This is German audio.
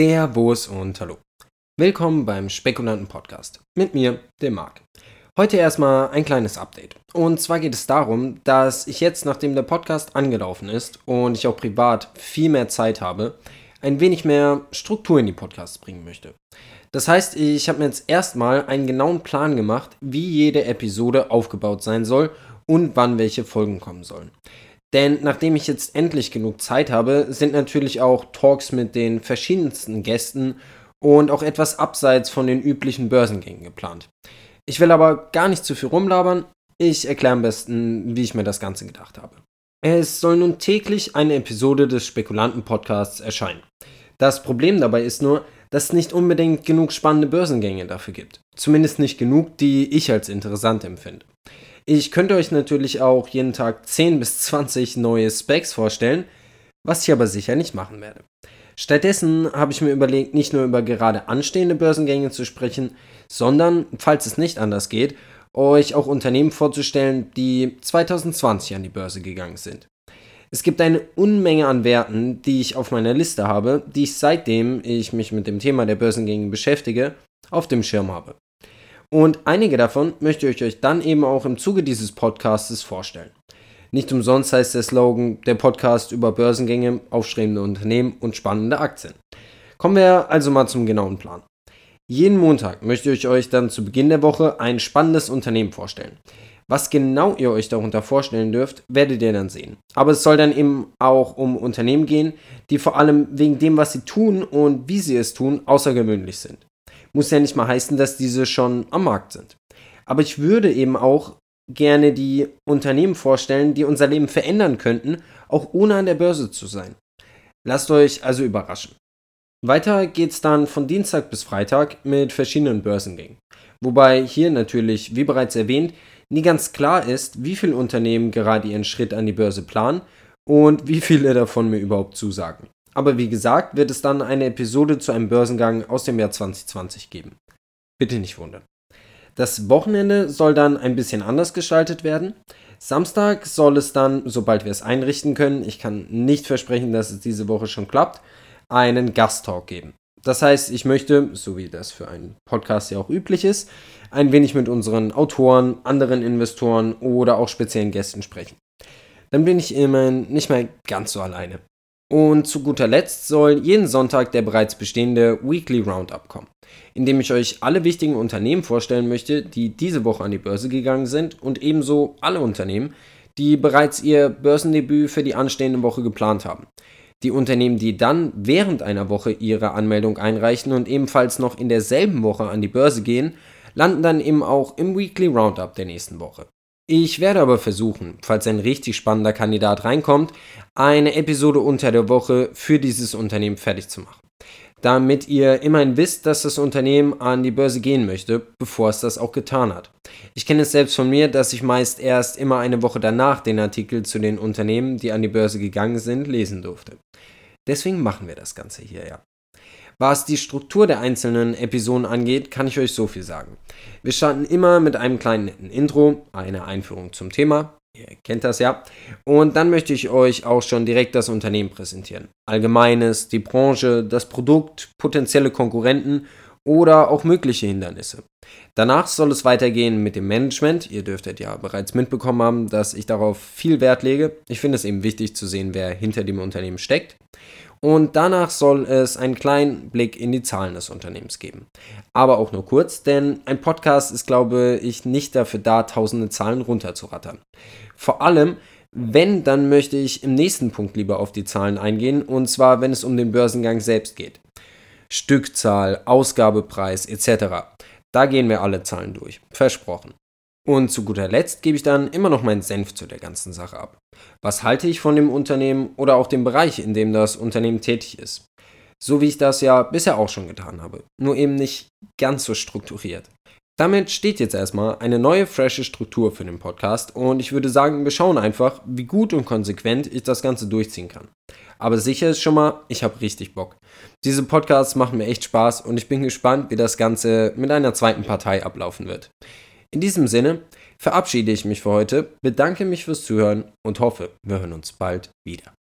Servus und Hallo. Willkommen beim Spekulanten Podcast mit mir, dem Marc. Heute erstmal ein kleines Update. Und zwar geht es darum, dass ich jetzt, nachdem der Podcast angelaufen ist und ich auch privat viel mehr Zeit habe, ein wenig mehr Struktur in die Podcasts bringen möchte. Das heißt, ich habe mir jetzt erstmal einen genauen Plan gemacht, wie jede Episode aufgebaut sein soll und wann welche Folgen kommen sollen. Denn nachdem ich jetzt endlich genug Zeit habe, sind natürlich auch Talks mit den verschiedensten Gästen und auch etwas abseits von den üblichen Börsengängen geplant. Ich will aber gar nicht zu viel rumlabern. Ich erkläre am besten, wie ich mir das Ganze gedacht habe. Es soll nun täglich eine Episode des Spekulanten-Podcasts erscheinen. Das Problem dabei ist nur, dass es nicht unbedingt genug spannende Börsengänge dafür gibt. Zumindest nicht genug, die ich als interessant empfinde. Ich könnte euch natürlich auch jeden Tag 10 bis 20 neue Specs vorstellen, was ich aber sicher nicht machen werde. Stattdessen habe ich mir überlegt, nicht nur über gerade anstehende Börsengänge zu sprechen, sondern, falls es nicht anders geht, euch auch Unternehmen vorzustellen, die 2020 an die Börse gegangen sind. Es gibt eine Unmenge an Werten, die ich auf meiner Liste habe, die ich seitdem ich mich mit dem Thema der Börsengänge beschäftige, auf dem Schirm habe. Und einige davon möchte ich euch dann eben auch im Zuge dieses Podcasts vorstellen. Nicht umsonst heißt der Slogan der Podcast über Börsengänge, aufstrebende Unternehmen und spannende Aktien. Kommen wir also mal zum genauen Plan. Jeden Montag möchte ich euch dann zu Beginn der Woche ein spannendes Unternehmen vorstellen. Was genau ihr euch darunter vorstellen dürft, werdet ihr dann sehen. Aber es soll dann eben auch um Unternehmen gehen, die vor allem wegen dem, was sie tun und wie sie es tun, außergewöhnlich sind. Muss ja nicht mal heißen, dass diese schon am Markt sind. Aber ich würde eben auch gerne die Unternehmen vorstellen, die unser Leben verändern könnten, auch ohne an der Börse zu sein. Lasst euch also überraschen. Weiter geht's dann von Dienstag bis Freitag mit verschiedenen Börsengängen. Wobei hier natürlich, wie bereits erwähnt, nie ganz klar ist, wie viele Unternehmen gerade ihren Schritt an die Börse planen und wie viele davon mir überhaupt zusagen. Aber wie gesagt, wird es dann eine Episode zu einem Börsengang aus dem Jahr 2020 geben. Bitte nicht wundern. Das Wochenende soll dann ein bisschen anders gestaltet werden. Samstag soll es dann, sobald wir es einrichten können, ich kann nicht versprechen, dass es diese Woche schon klappt, einen Gasttalk geben. Das heißt, ich möchte, so wie das für einen Podcast ja auch üblich ist, ein wenig mit unseren Autoren, anderen Investoren oder auch speziellen Gästen sprechen. Dann bin ich immerhin nicht mehr ganz so alleine. Und zu guter Letzt soll jeden Sonntag der bereits bestehende Weekly Roundup kommen, in dem ich euch alle wichtigen Unternehmen vorstellen möchte, die diese Woche an die Börse gegangen sind und ebenso alle Unternehmen, die bereits ihr Börsendebüt für die anstehende Woche geplant haben. Die Unternehmen, die dann während einer Woche ihre Anmeldung einreichen und ebenfalls noch in derselben Woche an die Börse gehen, landen dann eben auch im Weekly Roundup der nächsten Woche. Ich werde aber versuchen, falls ein richtig spannender Kandidat reinkommt, eine Episode unter der Woche für dieses Unternehmen fertig zu machen. Damit ihr immerhin wisst, dass das Unternehmen an die Börse gehen möchte, bevor es das auch getan hat. Ich kenne es selbst von mir, dass ich meist erst immer eine Woche danach den Artikel zu den Unternehmen, die an die Börse gegangen sind, lesen durfte. Deswegen machen wir das Ganze hier ja. Was die Struktur der einzelnen Episoden angeht, kann ich euch so viel sagen. Wir starten immer mit einem kleinen netten Intro, einer Einführung zum Thema. Ihr kennt das ja. Und dann möchte ich euch auch schon direkt das Unternehmen präsentieren. Allgemeines, die Branche, das Produkt, potenzielle Konkurrenten oder auch mögliche Hindernisse. Danach soll es weitergehen mit dem Management. Ihr dürftet ja bereits mitbekommen haben, dass ich darauf viel Wert lege. Ich finde es eben wichtig zu sehen, wer hinter dem Unternehmen steckt. Und danach soll es einen kleinen Blick in die Zahlen des Unternehmens geben. Aber auch nur kurz, denn ein Podcast ist, glaube ich, nicht dafür da, tausende Zahlen runterzurattern. Vor allem, wenn, dann möchte ich im nächsten Punkt lieber auf die Zahlen eingehen, und zwar, wenn es um den Börsengang selbst geht. Stückzahl, Ausgabepreis etc. Da gehen wir alle Zahlen durch. Versprochen. Und zu guter Letzt gebe ich dann immer noch meinen Senf zu der ganzen Sache ab. Was halte ich von dem Unternehmen oder auch dem Bereich, in dem das Unternehmen tätig ist? So wie ich das ja bisher auch schon getan habe, nur eben nicht ganz so strukturiert. Damit steht jetzt erstmal eine neue, frische Struktur für den Podcast und ich würde sagen, wir schauen einfach, wie gut und konsequent ich das Ganze durchziehen kann. Aber sicher ist schon mal, ich habe richtig Bock. Diese Podcasts machen mir echt Spaß und ich bin gespannt, wie das Ganze mit einer zweiten Partei ablaufen wird. In diesem Sinne verabschiede ich mich für heute, bedanke mich fürs Zuhören und hoffe, wir hören uns bald wieder.